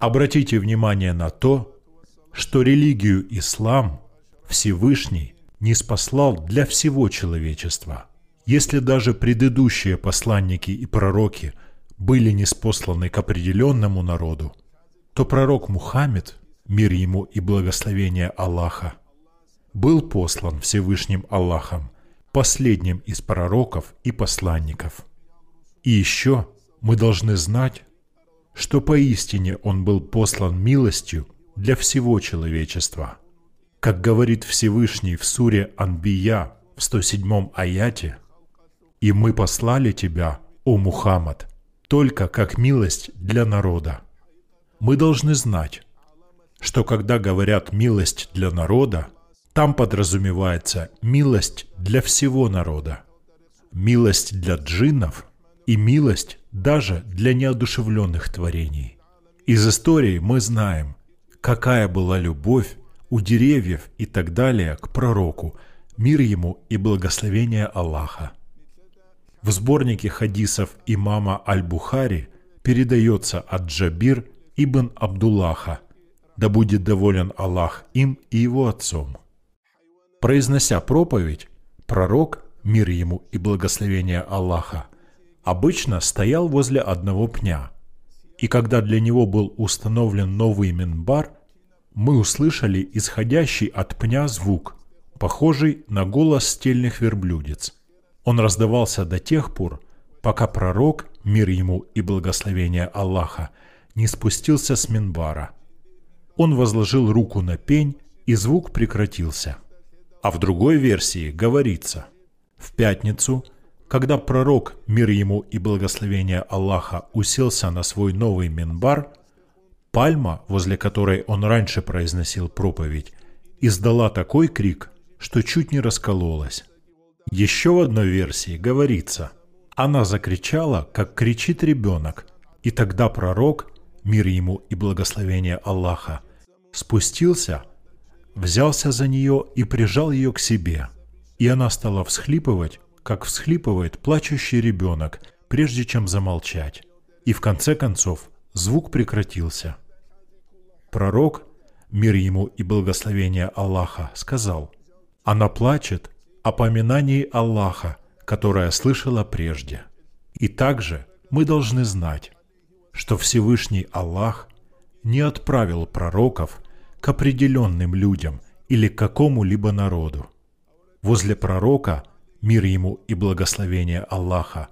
Обратите внимание на то, что религию ислам Всевышний не спаслал для всего человечества. Если даже предыдущие посланники и пророки были неспосланы к определенному народу, то пророк Мухаммед, мир ему и благословение Аллаха, был послан Всевышним Аллахом, последним из пророков и посланников. И еще мы должны знать, что поистине он был послан милостью для всего человечества. Как говорит Всевышний в суре Анбия в 107 аяте, «И мы послали тебя, о Мухаммад, только как милость для народа». Мы должны знать, что когда говорят «милость для народа», там подразумевается милость для всего народа, милость для джиннов и милость даже для неодушевленных творений. Из истории мы знаем, какая была любовь у деревьев и так далее к пророку, мир ему и благословение Аллаха. В сборнике хадисов имама Аль-Бухари передается от Джабир ибн Абдуллаха, да будет доволен Аллах им и его отцом. Произнося проповедь, пророк, мир ему и благословение Аллаха, обычно стоял возле одного пня. И когда для него был установлен новый минбар, мы услышали исходящий от пня звук, похожий на голос стельных верблюдец. Он раздавался до тех пор, пока пророк, мир ему и благословение Аллаха, не спустился с минбара. Он возложил руку на пень, и звук прекратился. А в другой версии говорится, в пятницу – когда пророк, мир ему и благословение Аллаха, уселся на свой новый минбар, пальма, возле которой он раньше произносил проповедь, издала такой крик, что чуть не раскололась. Еще в одной версии говорится, она закричала, как кричит ребенок, и тогда пророк, мир ему и благословение Аллаха, спустился, взялся за нее и прижал ее к себе, и она стала всхлипывать, как всхлипывает плачущий ребенок, прежде чем замолчать. И в конце концов звук прекратился. Пророк, мир ему и благословение Аллаха, сказал, «Она плачет о поминании Аллаха, которое слышала прежде. И также мы должны знать, что Всевышний Аллах не отправил пророков к определенным людям или к какому-либо народу. Возле пророка мир ему и благословение Аллаха,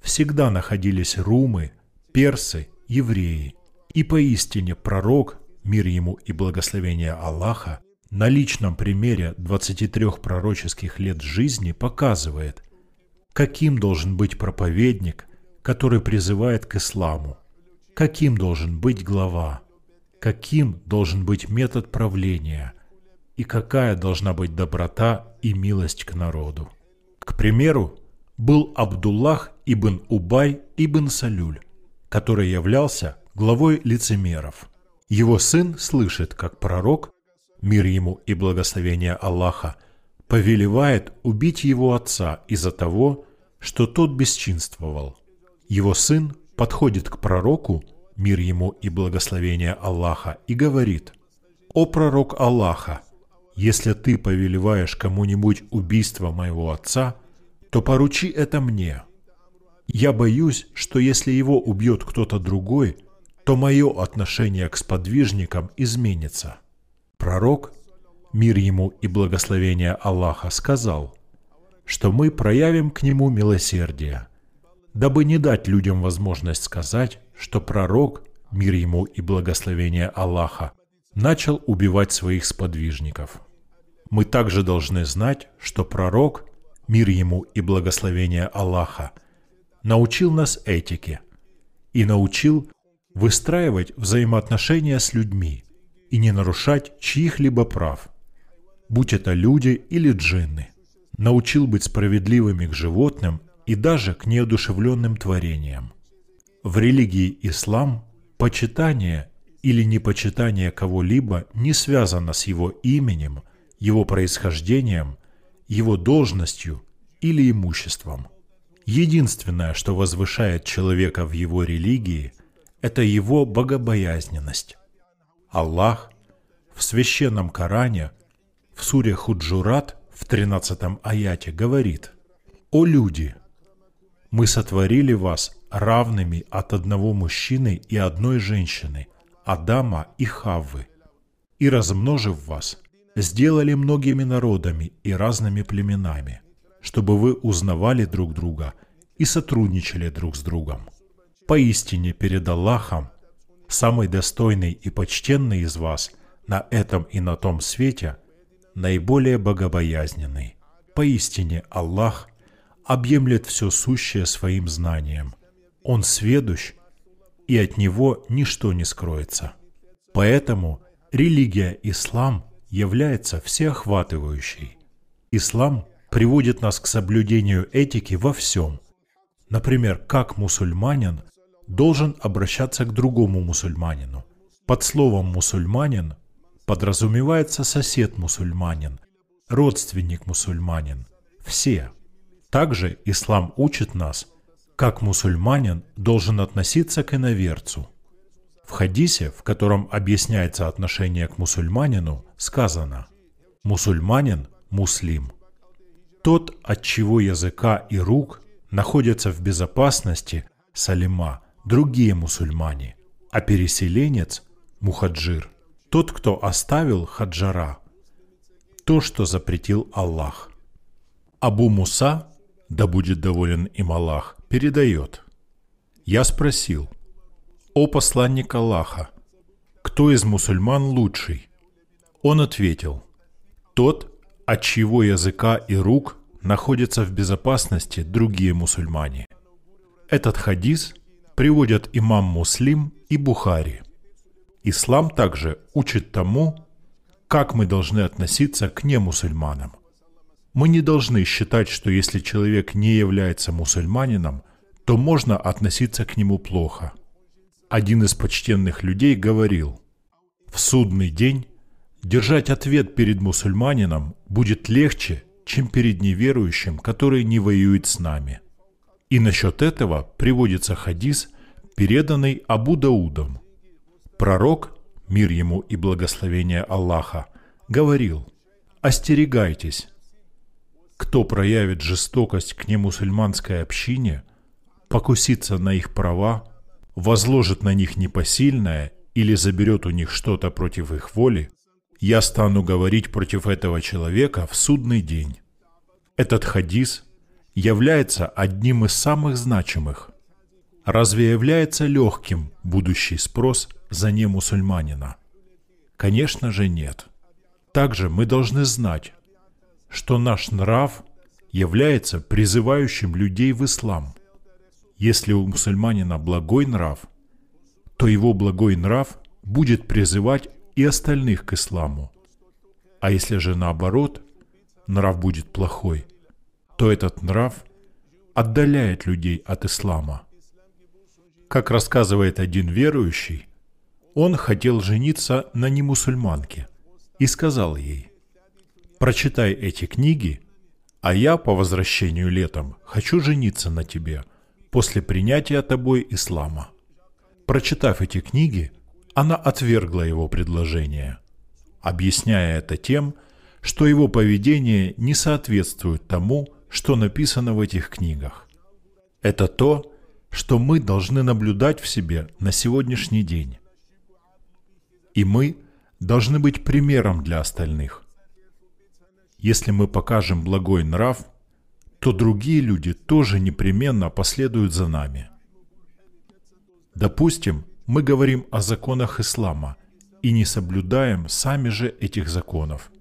всегда находились румы, персы, евреи. И поистине пророк, мир ему и благословение Аллаха, на личном примере 23 пророческих лет жизни показывает, каким должен быть проповедник, который призывает к исламу, каким должен быть глава, каким должен быть метод правления и какая должна быть доброта и милость к народу. К примеру, был Абдуллах ибн Убай ибн Салюль, который являлся главой лицемеров. Его сын слышит, как пророк, мир ему и благословение Аллаха, повелевает убить его отца из-за того, что тот бесчинствовал. Его сын подходит к пророку, мир ему и благословение Аллаха, и говорит, «О пророк Аллаха, если ты повелеваешь кому-нибудь убийство моего отца, то поручи это мне. Я боюсь, что если его убьет кто-то другой, то мое отношение к сподвижникам изменится. Пророк, мир ему и благословение Аллаха, сказал, что мы проявим к нему милосердие, дабы не дать людям возможность сказать, что пророк, мир ему и благословение Аллаха, начал убивать своих сподвижников. Мы также должны знать, что пророк, мир ему и благословение Аллаха, научил нас этике и научил выстраивать взаимоотношения с людьми и не нарушать чьих-либо прав, будь это люди или джинны. Научил быть справедливыми к животным и даже к неодушевленным творениям. В религии ислам почитание или непочитание кого-либо не связано с его именем – его происхождением, его должностью или имуществом. Единственное, что возвышает человека в его религии, – это его богобоязненность. Аллах в священном Коране в суре Худжурат в 13 аяте говорит «О люди! Мы сотворили вас равными от одного мужчины и одной женщины, Адама и Хаввы, и, размножив вас, сделали многими народами и разными племенами, чтобы вы узнавали друг друга и сотрудничали друг с другом. Поистине перед Аллахом самый достойный и почтенный из вас на этом и на том свете наиболее богобоязненный. Поистине Аллах объемлет все сущее своим знанием. Он сведущ, и от него ничто не скроется. Поэтому религия ислам является всеохватывающей. Ислам приводит нас к соблюдению этики во всем. Например, как мусульманин должен обращаться к другому мусульманину. Под словом «мусульманин» подразумевается сосед-мусульманин, родственник-мусульманин, все. Также ислам учит нас, как мусульманин должен относиться к иноверцу. В хадисе, в котором объясняется отношение к мусульманину, сказано «Мусульманин – муслим». Тот, от чего языка и рук находятся в безопасности, салима, другие мусульмане, а переселенец – мухаджир, тот, кто оставил хаджара, то, что запретил Аллах. Абу Муса, да будет доволен им Аллах, передает. Я спросил, «О посланник Аллаха, кто из мусульман лучший?» Он ответил, «Тот, от чьего языка и рук находятся в безопасности другие мусульмане». Этот хадис – приводят имам Муслим и Бухари. Ислам также учит тому, как мы должны относиться к немусульманам. Мы не должны считать, что если человек не является мусульманином, то можно относиться к нему плохо. Один из почтенных людей говорил, «В судный день держать ответ перед мусульманином будет легче, чем перед неверующим, который не воюет с нами». И насчет этого приводится хадис, переданный Абу Даудом. Пророк, мир ему и благословение Аллаха, говорил «Остерегайтесь, кто проявит жестокость к немусульманской общине, покусится на их права, возложит на них непосильное или заберет у них что-то против их воли, я стану говорить против этого человека в судный день». Этот хадис является одним из самых значимых. Разве является легким будущий спрос за немусульманина? Конечно же нет. Также мы должны знать, что наш нрав является призывающим людей в ислам. Если у мусульманина благой нрав, то его благой нрав будет призывать и остальных к исламу. А если же наоборот, нрав будет плохой – то этот нрав отдаляет людей от ислама. Как рассказывает один верующий, он хотел жениться на немусульманке и сказал ей, «Прочитай эти книги, а я по возвращению летом хочу жениться на тебе после принятия тобой ислама». Прочитав эти книги, она отвергла его предложение, объясняя это тем, что его поведение не соответствует тому, что написано в этих книгах. Это то, что мы должны наблюдать в себе на сегодняшний день. И мы должны быть примером для остальных. Если мы покажем благой нрав, то другие люди тоже непременно последуют за нами. Допустим, мы говорим о законах ислама и не соблюдаем сами же этих законов.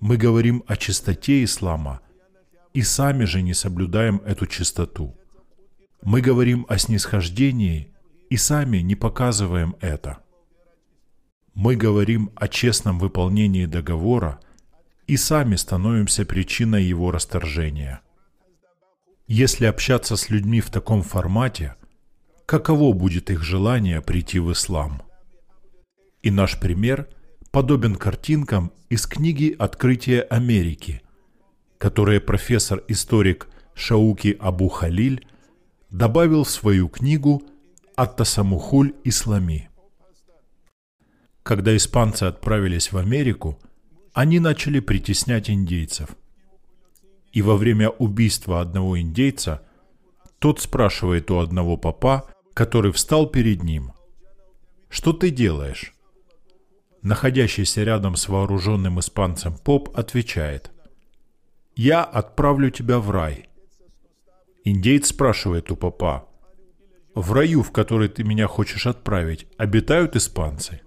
Мы говорим о чистоте ислама – и сами же не соблюдаем эту чистоту. Мы говорим о снисхождении и сами не показываем это. Мы говорим о честном выполнении договора и сами становимся причиной его расторжения. Если общаться с людьми в таком формате, каково будет их желание прийти в ислам? И наш пример подобен картинкам из книги «Открытие Америки», которые профессор-историк Шауки Абу Халиль добавил в свою книгу Ат-Тасамухуль Ислами. Когда испанцы отправились в Америку, они начали притеснять индейцев. И во время убийства одного индейца тот спрашивает у одного попа, который встал перед ним, «Что ты делаешь?» Находящийся рядом с вооруженным испанцем поп отвечает, «Я отправлю тебя в рай». Индейец спрашивает у попа, «В раю, в который ты меня хочешь отправить, обитают испанцы?»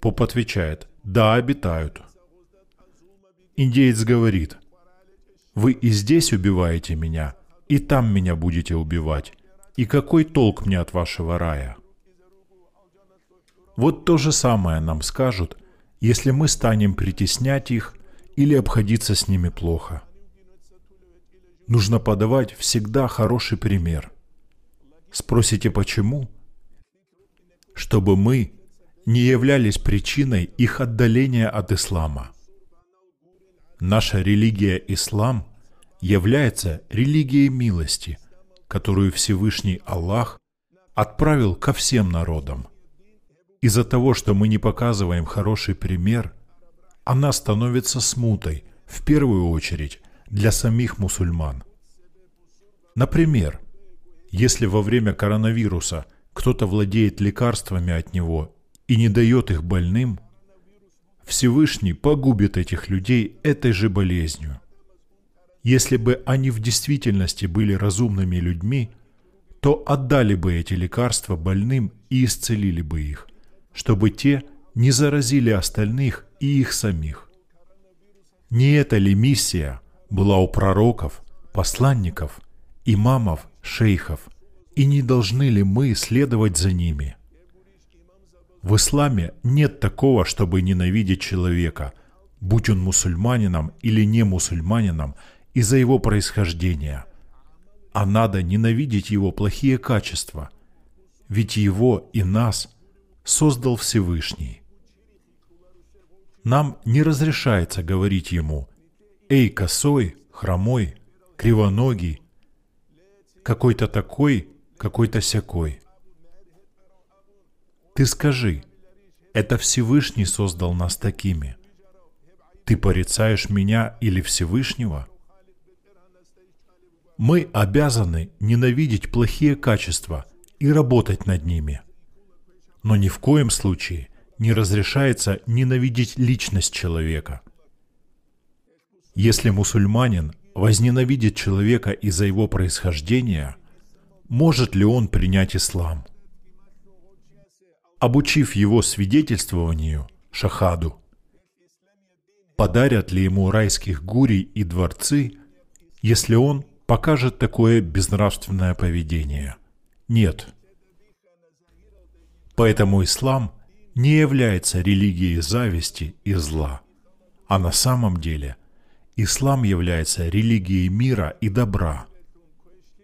Поп отвечает, «Да, обитают». Индеец говорит, «Вы и здесь убиваете меня, и там меня будете убивать. И какой толк мне от вашего рая?» Вот то же самое нам скажут, если мы станем притеснять их или обходиться с ними плохо. Нужно подавать всегда хороший пример. Спросите почему? Чтобы мы не являлись причиной их отдаления от ислама. Наша религия ислам является религией милости, которую Всевышний Аллах отправил ко всем народам. Из-за того, что мы не показываем хороший пример, она становится смутой, в первую очередь, для самих мусульман. Например, если во время коронавируса кто-то владеет лекарствами от него и не дает их больным, Всевышний погубит этих людей этой же болезнью. Если бы они в действительности были разумными людьми, то отдали бы эти лекарства больным и исцелили бы их, чтобы те не заразили остальных и их самих. Не эта ли миссия была у пророков, посланников, имамов, шейхов, и не должны ли мы следовать за ними – в исламе нет такого, чтобы ненавидеть человека, будь он мусульманином или не мусульманином, из-за его происхождения. А надо ненавидеть его плохие качества, ведь его и нас создал Всевышний. Нам не разрешается говорить ему «Эй, косой, хромой, кривоногий, какой-то такой, какой-то сякой». Ты скажи, это Всевышний создал нас такими. Ты порицаешь меня или Всевышнего? Мы обязаны ненавидеть плохие качества и работать над ними. Но ни в коем случае не разрешается ненавидеть личность человека. Если мусульманин возненавидит человека из-за его происхождения, может ли он принять ислам – обучив его свидетельствованию, шахаду. Подарят ли ему райских гурий и дворцы, если он покажет такое безнравственное поведение? Нет. Поэтому ислам не является религией зависти и зла, а на самом деле ислам является религией мира и добра.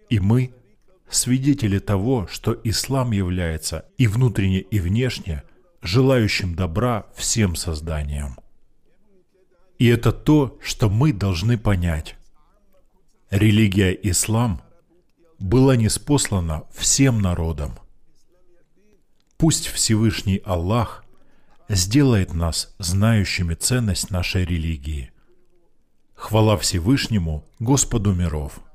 И мы – свидетели того, что ислам является и внутренне, и внешне желающим добра всем созданиям. И это то, что мы должны понять. Религия ислам была неспослана всем народам. Пусть Всевышний Аллах сделает нас знающими ценность нашей религии. Хвала Всевышнему, Господу миров –